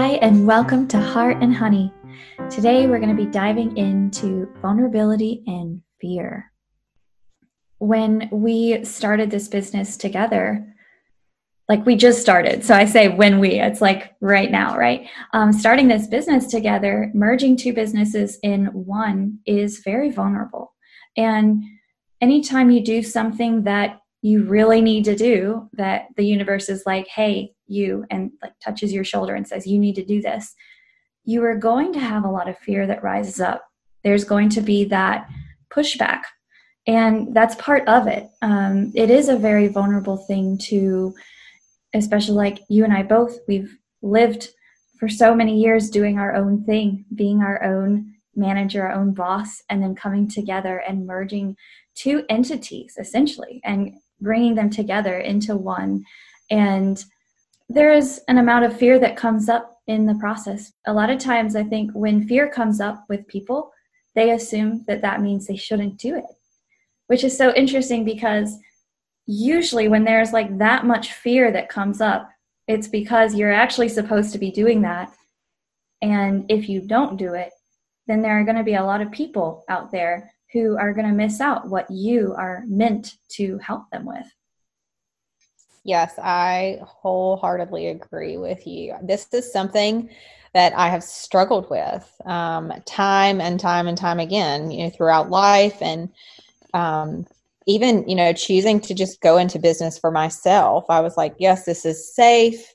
Hi, and welcome to Heart and Honey. Today, we're going to be diving into vulnerability and fear. When we started this business together, like we just started, so I say when we, it's like right now, right? Um, starting this business together, merging two businesses in one is very vulnerable. And anytime you do something that you really need to do, that the universe is like, hey, you, and like touches your shoulder and says, you need to do this, you are going to have a lot of fear that rises up. There's going to be that pushback. And that's part of it. Um, it is a very vulnerable thing to, especially like you and I both, we've lived for so many years doing our own thing, being our own manager, our own boss, and then coming together and merging two entities essentially and bringing them together into one. And there is an amount of fear that comes up in the process. A lot of times, I think when fear comes up with people, they assume that that means they shouldn't do it, which is so interesting because usually when there's like that much fear that comes up, it's because you're actually supposed to be doing that. And if you don't do it, then there are going to be a lot of people out there who are going to miss out what you are meant to help them with. Yes, I wholeheartedly agree with you. This is something that I have struggled with um, time and time and time again, you know, throughout life, and um, even you know, choosing to just go into business for myself. I was like, yes, this is safe.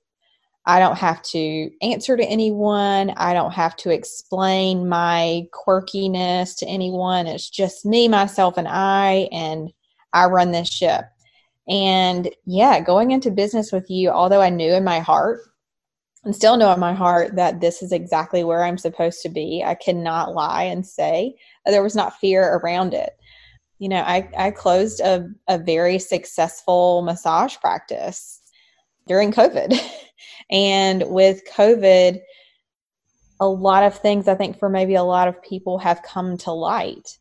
I don't have to answer to anyone. I don't have to explain my quirkiness to anyone. It's just me, myself, and I, and I run this ship. And yeah, going into business with you, although I knew in my heart and still know in my heart that this is exactly where I'm supposed to be, I cannot lie and say there was not fear around it. You know, I, I closed a, a very successful massage practice during COVID. and with COVID, a lot of things I think for maybe a lot of people have come to light.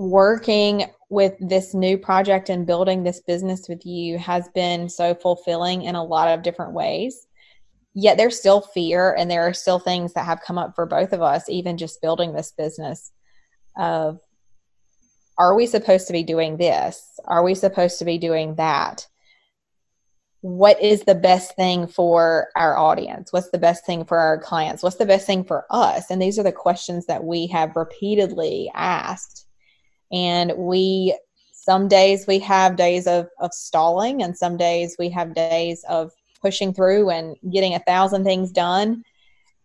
Working with this new project and building this business with you has been so fulfilling in a lot of different ways. Yet there's still fear, and there are still things that have come up for both of us, even just building this business. Of are we supposed to be doing this? Are we supposed to be doing that? What is the best thing for our audience? What's the best thing for our clients? What's the best thing for us? And these are the questions that we have repeatedly asked and we some days we have days of, of stalling and some days we have days of pushing through and getting a thousand things done.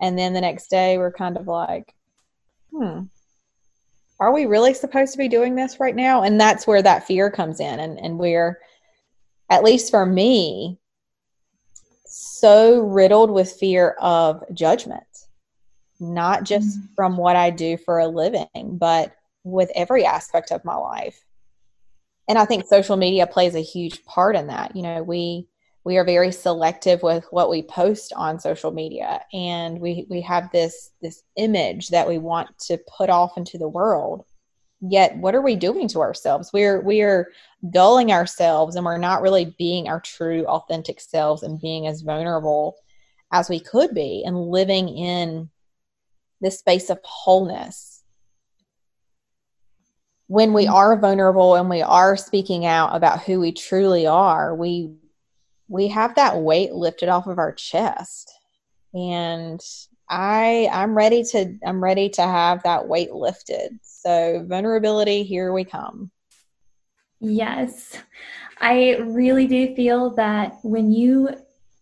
And then the next day we're kind of like hmm are we really supposed to be doing this right now? And that's where that fear comes in. And, and we're at least for me so riddled with fear of judgment not just mm-hmm. from what i do for a living but with every aspect of my life. And I think social media plays a huge part in that. You know, we we are very selective with what we post on social media and we we have this this image that we want to put off into the world yet what are we doing to ourselves we're we're dulling ourselves and we're not really being our true authentic selves and being as vulnerable as we could be and living in this space of wholeness when we mm-hmm. are vulnerable and we are speaking out about who we truly are, we we have that weight lifted off of our chest. And I I'm ready to I'm ready to have that weight lifted. So vulnerability, here we come. Yes. I really do feel that when you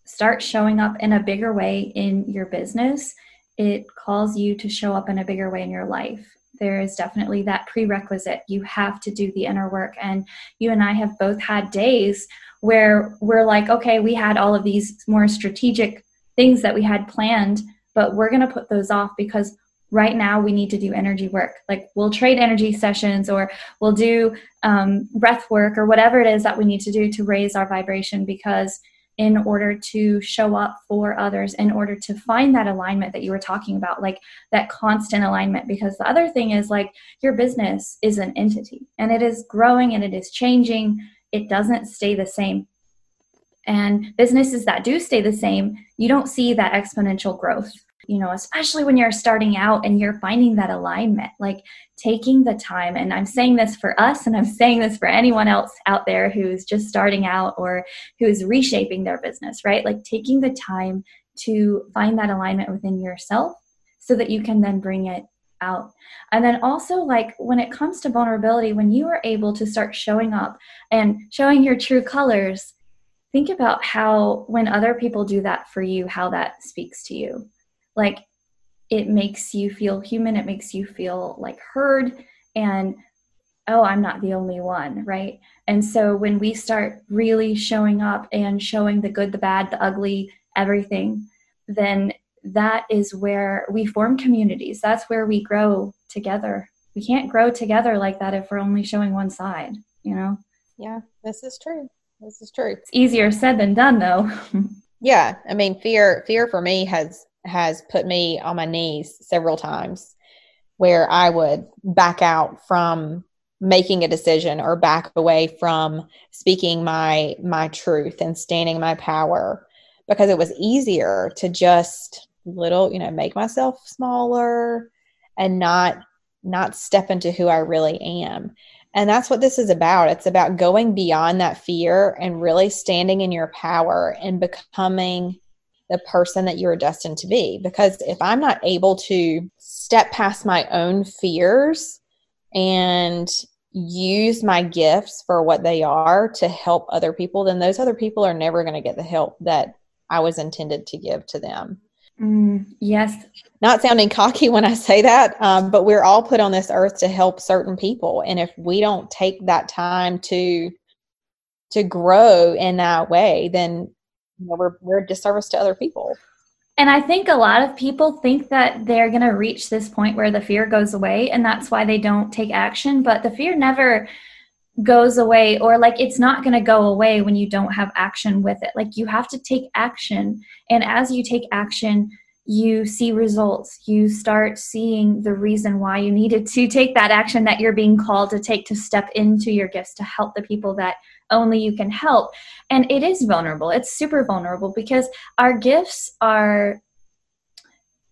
start showing up in a bigger way in your business, it calls you to show up in a bigger way in your life there is definitely that prerequisite. You have to do the inner work. And you and I have both had days where we're like, okay, we had all of these more strategic things that we had planned, but we're going to put those off because right now we need to do energy work. Like we'll trade energy sessions or we'll do um, breath work or whatever it is that we need to do to raise our vibration because in order to show up for others, in order to find that alignment that you were talking about, like that constant alignment. Because the other thing is, like, your business is an entity and it is growing and it is changing, it doesn't stay the same. And businesses that do stay the same, you don't see that exponential growth you know, especially when you're starting out and you're finding that alignment, like taking the time. And I'm saying this for us, and I'm saying this for anyone else out there who's just starting out or who's reshaping their business, right? Like taking the time to find that alignment within yourself so that you can then bring it out. And then also, like when it comes to vulnerability, when you are able to start showing up and showing your true colors, think about how when other people do that for you, how that speaks to you like it makes you feel human it makes you feel like heard and oh i'm not the only one right? And so when we start really showing up and showing the good the bad the ugly everything then that is where we form communities. That's where we grow together. We can't grow together like that if we're only showing one side you know? Yeah this is true. This is true. It's easier said than done though. Yeah i mean fear fear for me has has put me on my knees several times where I would back out from making a decision or back away from speaking my my truth and standing my power because it was easier to just little you know make myself smaller and not not step into who I really am. And that's what this is about. It's about going beyond that fear and really standing in your power and becoming the person that you're destined to be. Because if I'm not able to step past my own fears and use my gifts for what they are to help other people, then those other people are never going to get the help that I was intended to give to them. Mm, yes. Not sounding cocky when I say that, um, but we're all put on this earth to help certain people. And if we don't take that time to to grow in that way, then you know, we're we're a disservice to other people. And I think a lot of people think that they're going to reach this point where the fear goes away, and that's why they don't take action. But the fear never goes away, or like it's not going to go away when you don't have action with it. Like you have to take action. And as you take action, you see results. You start seeing the reason why you needed to take that action that you're being called to take to step into your gifts to help the people that only you can help. And it is vulnerable. It's super vulnerable because our gifts are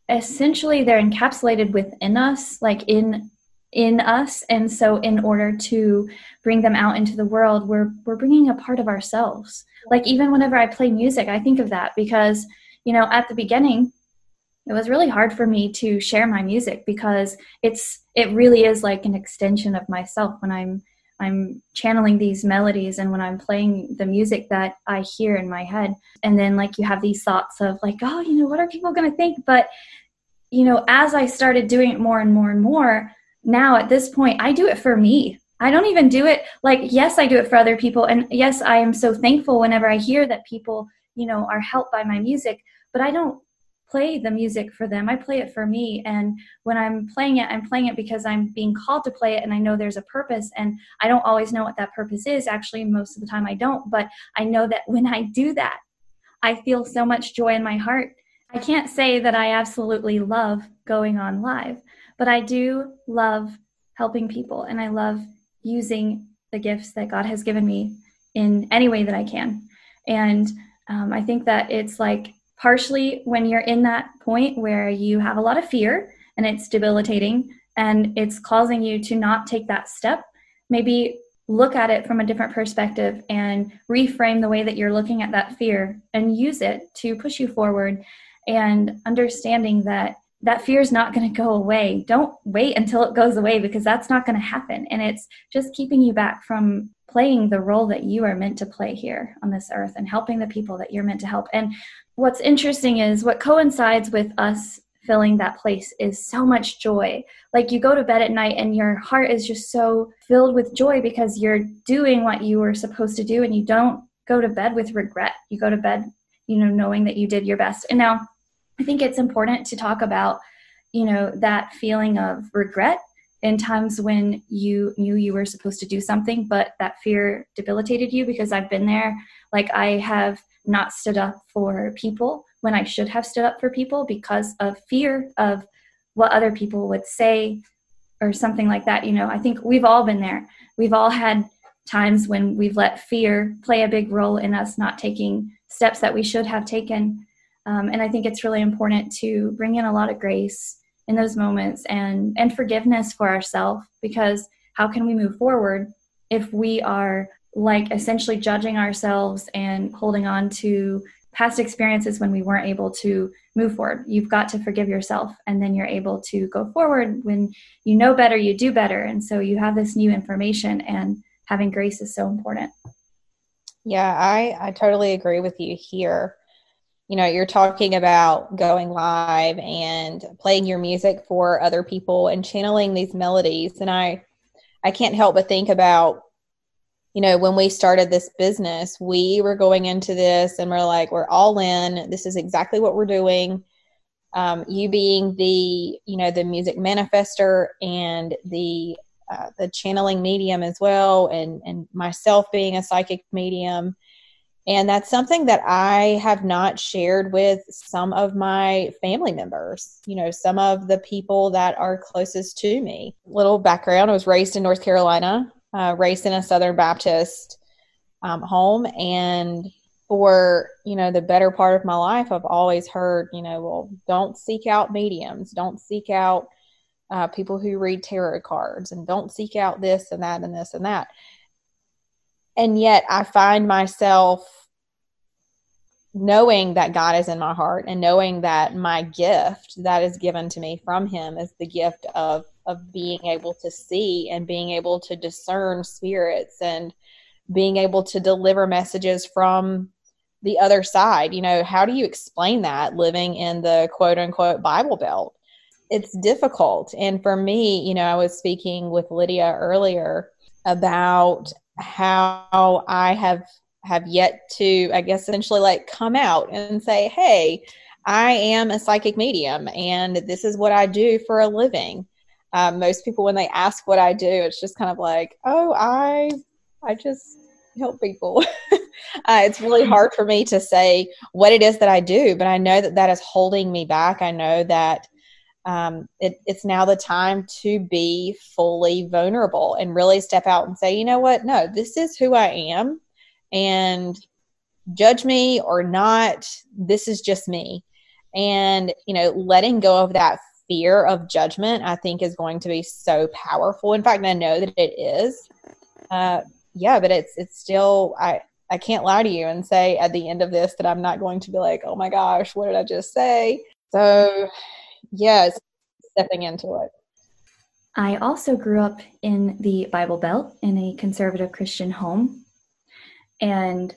essentially they're encapsulated within us, like in in us and so in order to bring them out into the world we're we're bringing a part of ourselves like even whenever i play music i think of that because you know at the beginning it was really hard for me to share my music because it's it really is like an extension of myself when i'm I'm channeling these melodies and when I'm playing the music that I hear in my head. And then, like, you have these thoughts of, like, oh, you know, what are people going to think? But, you know, as I started doing it more and more and more, now at this point, I do it for me. I don't even do it like, yes, I do it for other people. And yes, I am so thankful whenever I hear that people, you know, are helped by my music. But I don't play the music for them. I play it for me. And when I'm playing it, I'm playing it because I'm being called to play it and I know there's a purpose. And I don't always know what that purpose is. Actually, most of the time I don't. But I know that when I do that, I feel so much joy in my heart. I can't say that I absolutely love going on live, but I do love helping people and I love using the gifts that God has given me in any way that I can. And um, I think that it's like partially when you're in that point where you have a lot of fear and it's debilitating and it's causing you to not take that step, maybe look at it from a different perspective and reframe the way that you're looking at that fear and use it to push you forward and understanding that that fear is not going to go away. Don't wait until it goes away because that's not going to happen. And it's just keeping you back from playing the role that you are meant to play here on this earth and helping the people that you're meant to help. And what's interesting is what coincides with us filling that place is so much joy. Like you go to bed at night and your heart is just so filled with joy because you're doing what you were supposed to do and you don't go to bed with regret. You go to bed, you know, knowing that you did your best. And now I think it's important to talk about, you know, that feeling of regret in times when you knew you were supposed to do something, but that fear debilitated you because I've been there. Like I have not stood up for people when I should have stood up for people because of fear of what other people would say or something like that. You know, I think we've all been there. We've all had times when we've let fear play a big role in us not taking steps that we should have taken. Um, and I think it's really important to bring in a lot of grace in those moments and and forgiveness for ourselves because how can we move forward if we are like essentially judging ourselves and holding on to past experiences when we weren't able to move forward. You've got to forgive yourself, and then you're able to go forward. When you know better, you do better. And so you have this new information, and having grace is so important. Yeah, I, I totally agree with you here. You know, you're talking about going live and playing your music for other people and channeling these melodies. And I I can't help but think about you know, when we started this business, we were going into this and we're like, we're all in. This is exactly what we're doing. Um, you being the, you know, the music manifester and the uh, the channeling medium as well, and and myself being a psychic medium, and that's something that I have not shared with some of my family members. You know, some of the people that are closest to me. Little background: I was raised in North Carolina uh, raised in a Southern Baptist um, home. And for, you know, the better part of my life, I've always heard, you know, well, don't seek out mediums, don't seek out uh, people who read tarot cards, and don't seek out this and that and this and that. And yet I find myself knowing that God is in my heart and knowing that my gift that is given to me from Him is the gift of of being able to see and being able to discern spirits and being able to deliver messages from the other side. You know, how do you explain that living in the quote unquote Bible Belt? It's difficult. And for me, you know, I was speaking with Lydia earlier about how I have have yet to, I guess, essentially like come out and say, hey, I am a psychic medium and this is what I do for a living. Um, most people, when they ask what I do, it's just kind of like, oh, I, I just help people. uh, it's really hard for me to say what it is that I do, but I know that that is holding me back. I know that um, it, it's now the time to be fully vulnerable and really step out and say, you know what? No, this is who I am. And judge me or not, this is just me. And, you know, letting go of that fear of judgment, I think, is going to be so powerful. In fact, I know that it is. Uh, yeah, but it's it's still I I can't lie to you and say at the end of this that I'm not going to be like, oh my gosh, what did I just say? So, yes, stepping into it. I also grew up in the Bible Belt in a conservative Christian home. And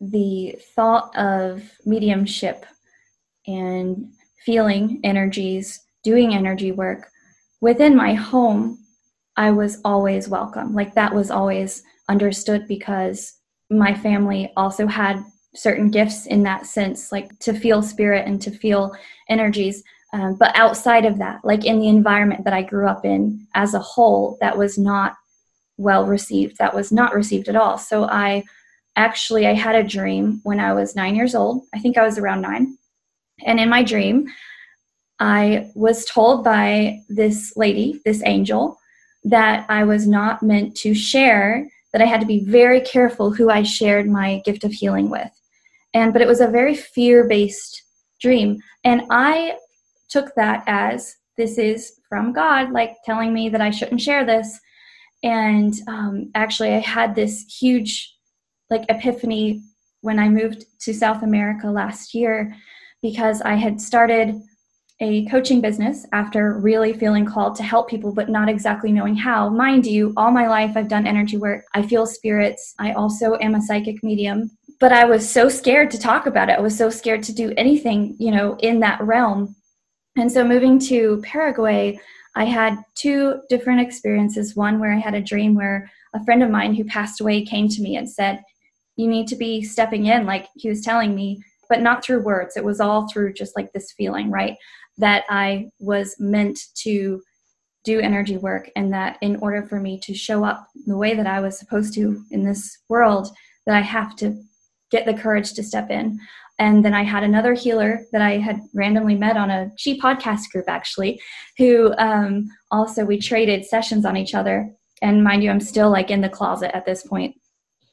the thought of mediumship and feeling energies, doing energy work within my home, I was always welcome. Like that was always understood because my family also had certain gifts in that sense, like to feel spirit and to feel energies. Um, but outside of that, like in the environment that I grew up in as a whole, that was not well received. That was not received at all. So I actually I had a dream when I was nine years old. I think I was around nine, and in my dream, I was told by this lady, this angel, that I was not meant to share, that I had to be very careful who I shared my gift of healing with. And but it was a very fear-based dream. And I took that as this is from God, like telling me that I shouldn't share this. And um, actually, I had this huge, like, epiphany when I moved to South America last year because I had started a coaching business after really feeling called to help people, but not exactly knowing how. Mind you, all my life I've done energy work. I feel spirits. I also am a psychic medium. But I was so scared to talk about it. I was so scared to do anything, you know, in that realm. And so moving to Paraguay, I had two different experiences. One where I had a dream where a friend of mine who passed away came to me and said, You need to be stepping in, like he was telling me, but not through words. It was all through just like this feeling, right? That I was meant to do energy work and that in order for me to show up the way that I was supposed to in this world, that I have to get the courage to step in. And then I had another healer that I had randomly met on a She podcast group, actually, who um, also we traded sessions on each other. And mind you, I'm still like in the closet at this point.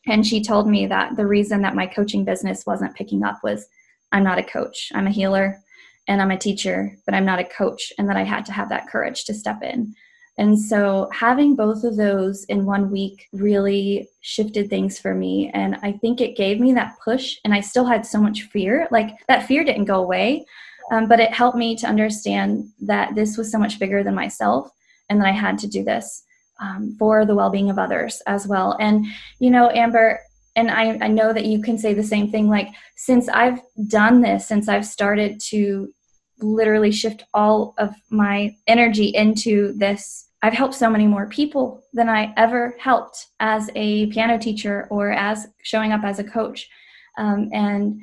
And she told me that the reason that my coaching business wasn't picking up was I'm not a coach. I'm a healer and I'm a teacher, but I'm not a coach, and that I had to have that courage to step in. And so having both of those in one week really shifted things for me. And I think it gave me that push. And I still had so much fear. Like that fear didn't go away, um, but it helped me to understand that this was so much bigger than myself and that I had to do this um, for the well being of others as well. And, you know, Amber, and I, I know that you can say the same thing like since i've done this since i've started to literally shift all of my energy into this i've helped so many more people than i ever helped as a piano teacher or as showing up as a coach. Um, and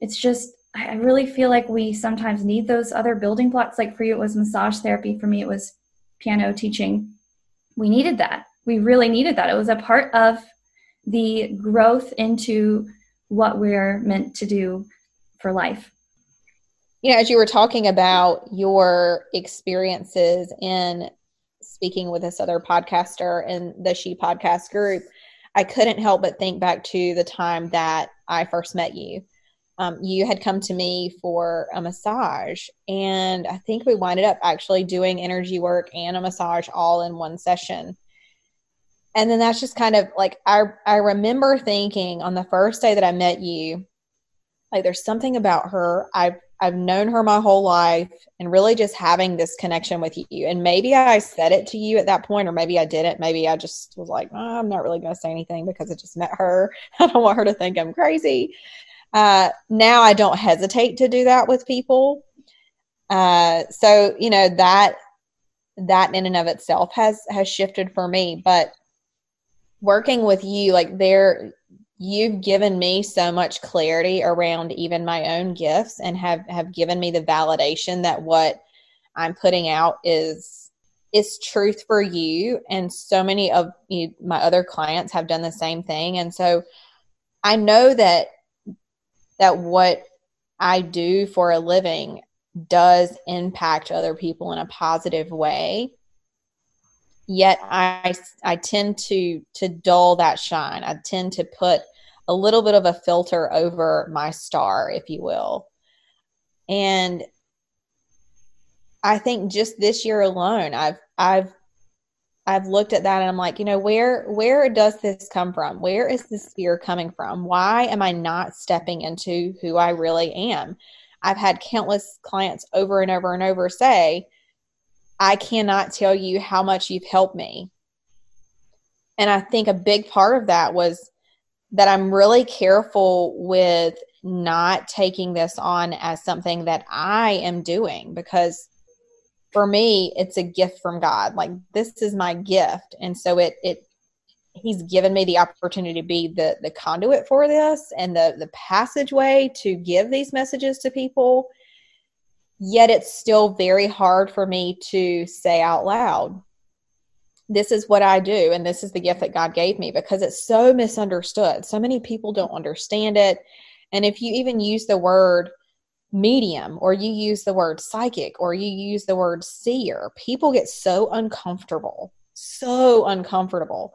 it's just i really feel like we sometimes need those other building blocks. Like for you it was massage therapy. For me it was piano teaching we needed that we really needed that it was a part of the growth into what we're meant to do for life. You know, as you were talking about your experiences in speaking with this other podcaster in the She Podcast group, I couldn't help but think back to the time that I first met you. Um, you had come to me for a massage, and I think we winded up actually doing energy work and a massage all in one session and then that's just kind of like I I remember thinking on the first day that I met you, like there's something about her. I've I've known her my whole life and really just having this connection with you. And maybe I said it to you at that point, or maybe I didn't. Maybe I just was like, oh, I'm not really going to say anything because I just met her. I don't want her to think I'm crazy. Uh, now I don't hesitate to do that with people. Uh, so you know that that in and of itself has has shifted for me. But working with you like there you've given me so much clarity around even my own gifts and have have given me the validation that what i'm putting out is is truth for you and so many of you, my other clients have done the same thing and so i know that that what i do for a living does impact other people in a positive way yet I I tend to to dull that shine. I tend to put a little bit of a filter over my star, if you will. And I think just this year alone, I've I've I've looked at that and I'm like, you know, where where does this come from? Where is this fear coming from? Why am I not stepping into who I really am? I've had countless clients over and over and over say, I cannot tell you how much you've helped me. And I think a big part of that was that I'm really careful with not taking this on as something that I am doing because for me it's a gift from God. Like this is my gift and so it it he's given me the opportunity to be the the conduit for this and the the passageway to give these messages to people yet it's still very hard for me to say out loud this is what I do and this is the gift that God gave me because it's so misunderstood. So many people don't understand it. And if you even use the word medium or you use the word psychic or you use the word seer, people get so uncomfortable, so uncomfortable.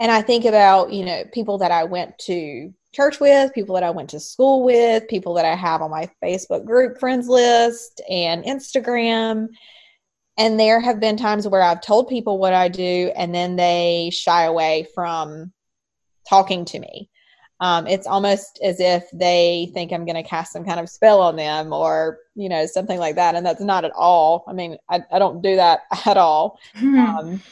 And I think about, you know, people that I went to church with, people that I went to school with, people that I have on my Facebook group friends list and Instagram. And there have been times where I've told people what I do and then they shy away from talking to me. Um, it's almost as if they think I'm going to cast some kind of spell on them or, you know, something like that. And that's not at all. I mean, I, I don't do that at all. Mm-hmm. Um,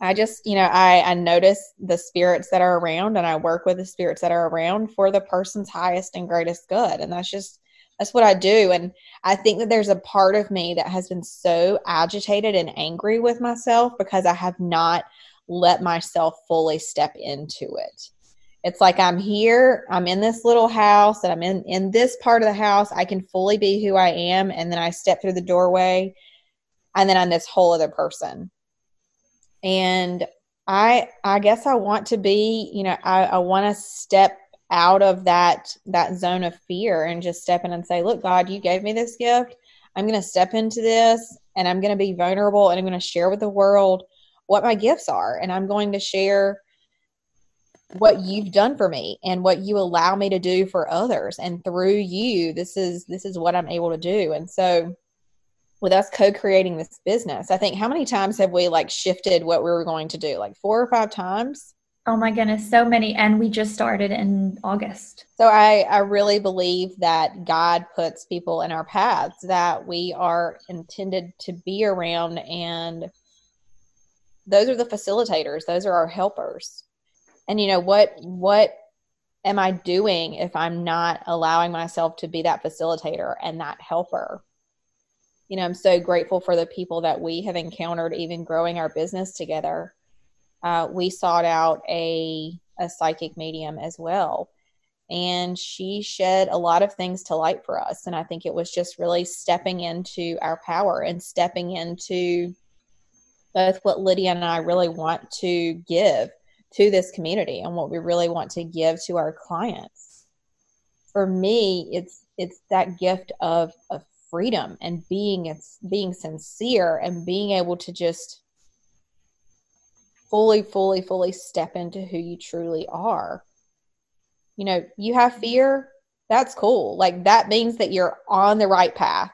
I just, you know, I, I notice the spirits that are around and I work with the spirits that are around for the person's highest and greatest good. And that's just, that's what I do. And I think that there's a part of me that has been so agitated and angry with myself because I have not let myself fully step into it. It's like I'm here, I'm in this little house, and I'm in in this part of the house. I can fully be who I am, and then I step through the doorway, and then I'm this whole other person and i i guess i want to be you know i, I want to step out of that that zone of fear and just step in and say look god you gave me this gift i'm going to step into this and i'm going to be vulnerable and i'm going to share with the world what my gifts are and I'm going to share what you've done for me and what you allow me to do for others. And through you this is this is what I'm able to do. And so with us co-creating this business i think how many times have we like shifted what we were going to do? Like four or five times? Oh my goodness so many. And we just started in august. So i i really believe that god puts people in our paths that we are intended to be around. And those are the facilitators. Those are our helpers and you know what what am i doing if i'm not allowing myself to be that facilitator and that helper you know, I'm so grateful for the people that we have encountered, even growing our business together. Uh, we sought out a a psychic medium as well, and she shed a lot of things to light for us. And I think it was just really stepping into our power and stepping into both what Lydia and I really want to give to this community and what we really want to give to our clients. For me, it's it's that gift of of freedom and being it's being sincere and being able to just fully fully fully step into who you truly are. You know you have fear that's cool. Like that means that you're on the right path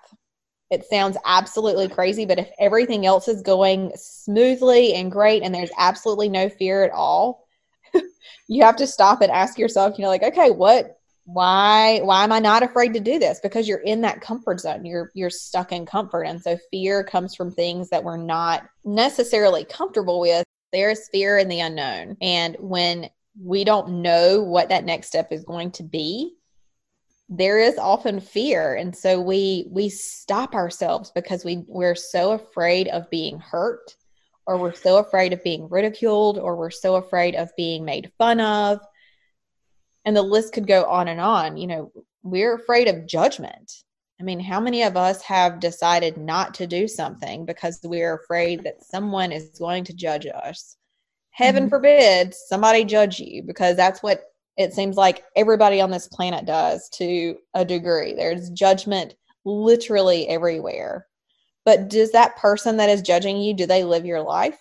it sounds absolutely crazy but if everything else is going smoothly and great and there's absolutely no fear at all you have to stop and ask yourself you know like okay what why why am i not afraid to do this? Because you're in that comfort zone. You're you're stuck in comfort. And so fear comes from things that we're not necessarily comfortable with. There's fear in the unknown. And when we don't know what that next step is going to be there is often fear. And so we we stop ourselves because we we're so afraid of being hurt or we're so afraid of being ridiculed or we're so afraid of being made fun of. And the list could go on and on. You know we're afraid of judgment. I mean how many of us have decided not to do something because we're afraid that someone is going to judge us? Heaven mm-hmm. forbid somebody judge you because that's what it seems like everybody on this planet does to a degree there's judgment literally everywhere but does that person that is judging you do they live your life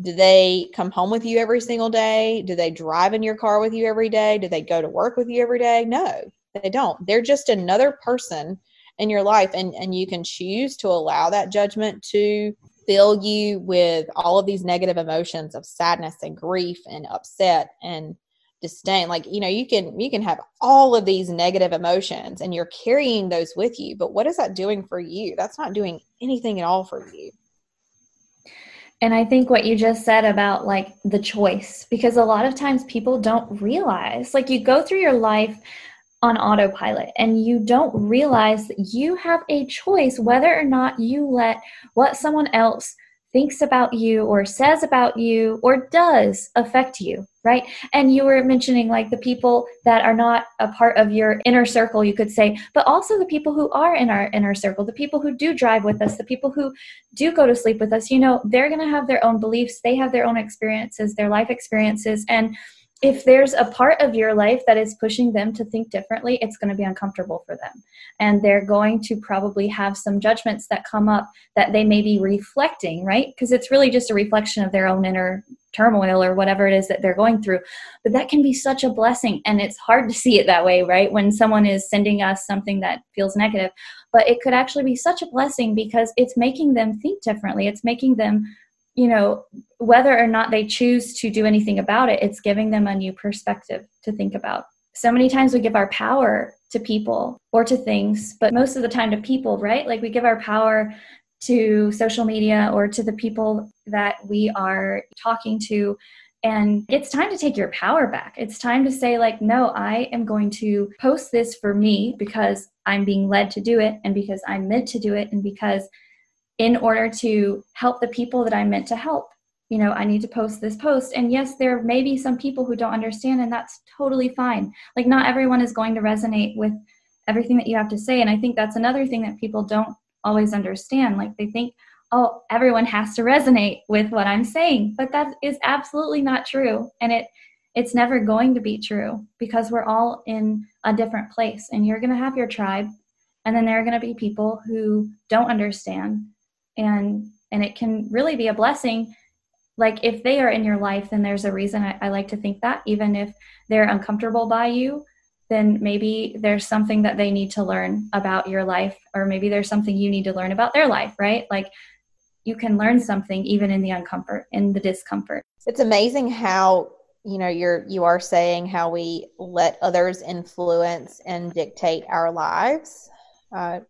do they come home with you every single day? Do they drive in your car with you every day? Do they go to work with you every day? No, they don't. They're just another person in your life and and you can choose to allow that judgment to fill you with all of these negative emotions of sadness and grief and upset and disdain like you know you can you can have all of these negative emotions and you're carrying those with you but what is that doing for you? That's not doing anything at all for you. And I think what you just said about like the choice, because a lot of times people don't realize, like you go through your life on autopilot and you don't realize that you have a choice whether or not you let what someone else thinks about you or says about you or does affect you right? And you were mentioning like the people that are not a part of your inner circle you could say but also the people who are in our inner circle the people who do drive with us the people who do go to sleep with us. You know they're going to have their own beliefs they have their own experiences their life experiences and if there's a part of your life that is pushing them to think differently, it's going to be uncomfortable for them. And they're going to probably have some judgments that come up that they may be reflecting, right? Because it's really just a reflection of their own inner turmoil or whatever it is that they're going through. But that can be such a blessing. And it's hard to see it that way, right? When someone is sending us something that feels negative. But it could actually be such a blessing because it's making them think differently. It's making them you know, whether or not they choose to do anything about it, it's giving them a new perspective to think about. So many times we give our power to people or to things, but most of the time to people, right? Like we give our power to social media or to the people that we are talking to. And it's time to take your power back. It's time to say, like, no, I am going to post this for me because I'm being led to do it and because I'm meant to do it and because in order to help the people that I'm meant to help. You know, I need to post this post. And yes, there may be some people who don't understand, and that's totally fine. Like, not everyone is going to resonate with everything that you have to say. And I think that's another thing that people don't always understand. Like, they think, oh, everyone has to resonate with what I'm saying. But that is absolutely not true. And it, it's never going to be true because we're all in a different place and you're going to have your tribe and then there are going to be people who don't understand and and it can really be a blessing. Like if they are in your life then there's a reason I, I, like to think that. Even if they're uncomfortable by you then maybe there's something that they need to learn about your life or maybe there's something you need to learn about their life right? Like you can learn something even in the uncomfort in the discomfort. It's amazing how you know you're you are saying how we let others influence and dictate our lives. Uh,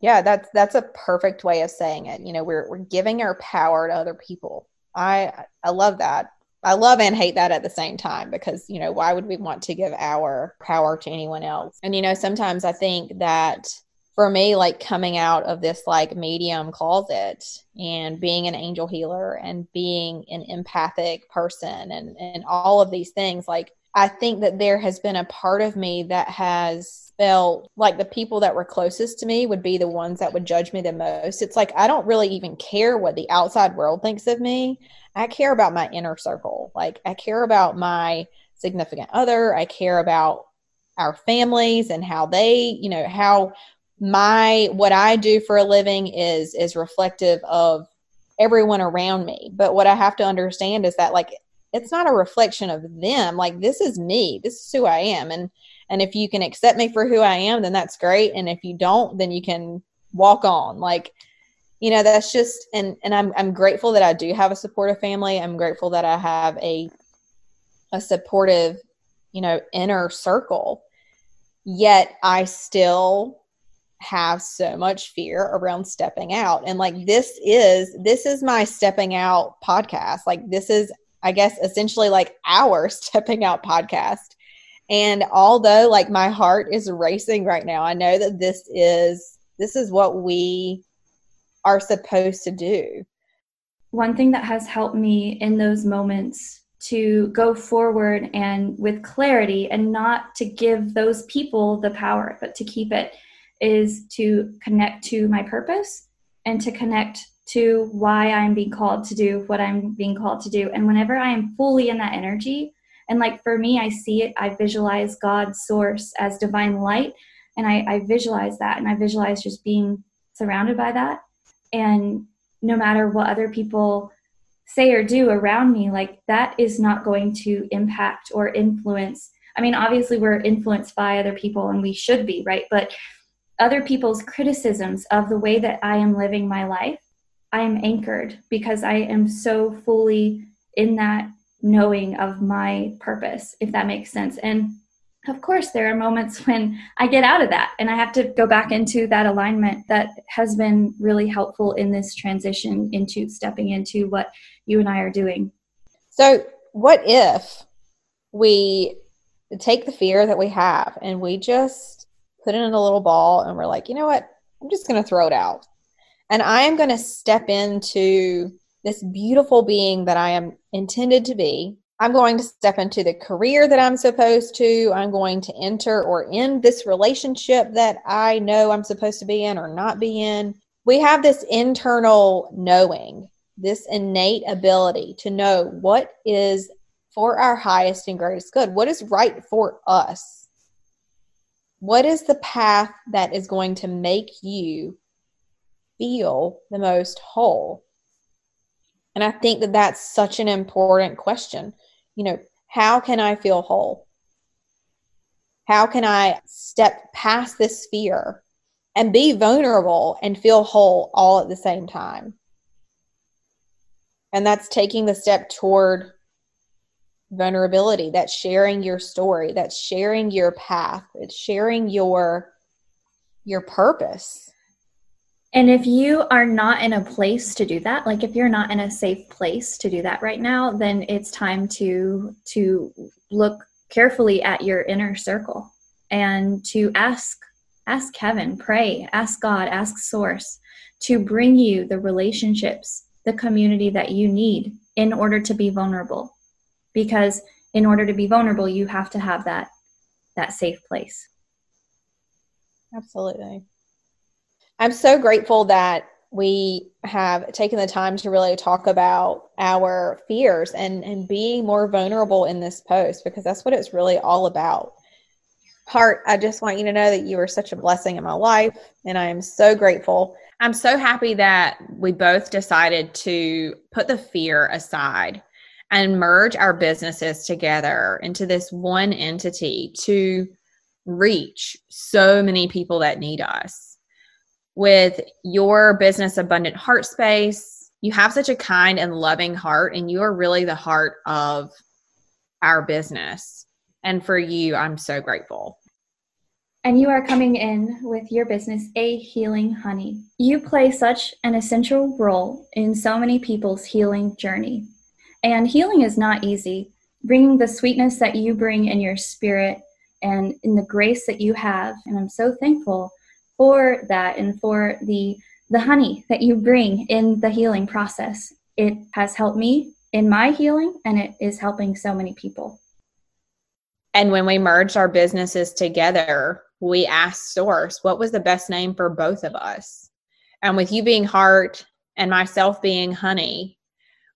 yeah that's that's a perfect way of saying it you know we're we're giving our power to other people I I love that. I love and hate that at the same time because, you know, why would we want to give our power to anyone else? And, you know, sometimes I think that for me, like coming out of this like medium closet and being an angel healer and being an empathic person and, and all of these things, like I think that there has been a part of me that has felt like the people that were closest to me would be the ones that would judge me the most. It's like I don't really even care what the outside world thinks of me. I care about my inner circle. Like I care about my significant other. I care about our families and how they, you know, how my what I do for a living is is reflective of everyone around me. But what I have to understand is that like it's not a reflection of them. Like this is me. This is who I am. And and if you can accept me for who I am, then that's great. And if you don't, then you can walk on. Like, you know, that's just and and I'm I'm grateful that I do have a supportive family. I'm grateful that I have a a supportive, you know, inner circle. Yet I still have so much fear around stepping out. And like this is this is my stepping out podcast. Like this is I guess essentially like our stepping out podcast and although like my heart is racing right now, I know that this is this is what we are supposed to do. One thing that has helped me in those moments to go forward and with clarity and not to give those people the power, but to keep it is to connect to my purpose and to connect to why I'm being called to do what I'm being called to do. And whenever I am fully in that energy, and like for me, I see it, I visualize God's source as divine light. And I, I visualize that and I visualize just being surrounded by that. And no matter what other people say or do around me, like that is not going to impact or influence. I mean, obviously, we're influenced by other people and we should be, right? But other people's criticisms of the way that I am living my life, I am anchored because I am so fully in that knowing of my purpose, if that makes sense. And of course, there are moments when I get out of that and I have to go back into that alignment that has been really helpful in this transition into stepping into what you and I are doing. So, what if we take the fear that we have and we just put it in a little ball and we're like, you know what? I'm just going to throw it out. And I am going to step into this beautiful being that I am intended to be. I'm going to step into the career that I'm supposed to. I'm going to enter or end this relationship that I know I'm supposed to be in or not be in. We have this internal knowing, this innate ability to know what is for our highest and greatest good, what is right for us. What is the path that is going to make you feel the most whole? And I think that that's such an important question. You know, how can I feel whole? How can I step past this fear and be vulnerable and feel whole all at the same time? And that's taking the step toward vulnerability. That's sharing your story. That's sharing your path. It's sharing your your purpose and if you are not in a place to do that, like if you're not in a safe place to do that right now, then it's time to to look carefully at your inner circle and to ask ask heaven, pray, ask God, ask source to bring you the relationships, the community that you need in order to be vulnerable. Because in order to be vulnerable, you have to have that that safe place. Absolutely. I'm so grateful that we have taken the time to really talk about our fears and and being more vulnerable in this post because that's what it's really all about. Heart, I just want you to know that you are such a blessing in my life and I am so grateful. I'm so happy that we both decided to put the fear aside and merge our businesses together into this one entity to reach so many people that need us. With your business, Abundant Heart Space, you have such a kind and loving heart, and you are really the heart of our business. And for you, I'm so grateful. And you are coming in with your business, A Healing Honey. You play such an essential role in so many people's healing journey. And healing is not easy. Bringing the sweetness that you bring in your spirit and in the grace that you have. And I'm so thankful for that and for the the honey that you bring in the healing process. It has helped me in my healing and it is helping so many people. And when we merged our businesses together, we asked Source, what was the best name for both of us? And with you being Heart and myself being Honey,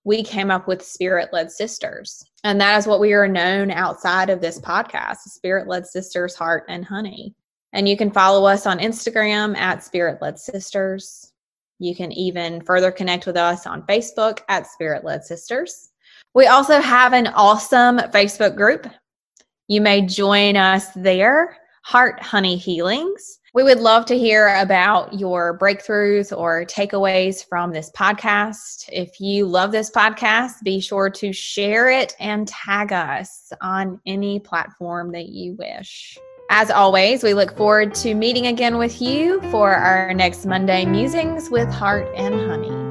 we came up with Spirit Led Sisters. And that is what we are known outside of this podcast Spirit Led Sisters, Heart and Honey. And you can follow us on Instagram at Spirit Led Sisters. You can even further connect with us on Facebook at Spirit Led Sisters. We also have an awesome Facebook group. You may join us there, Heart Honey Healings. We would love to hear about your breakthroughs or takeaways from this podcast. If you love this podcast, be sure to share it and tag us on any platform that you wish. As always, we look forward to meeting again with you for our next Monday Musings with Heart and Honey.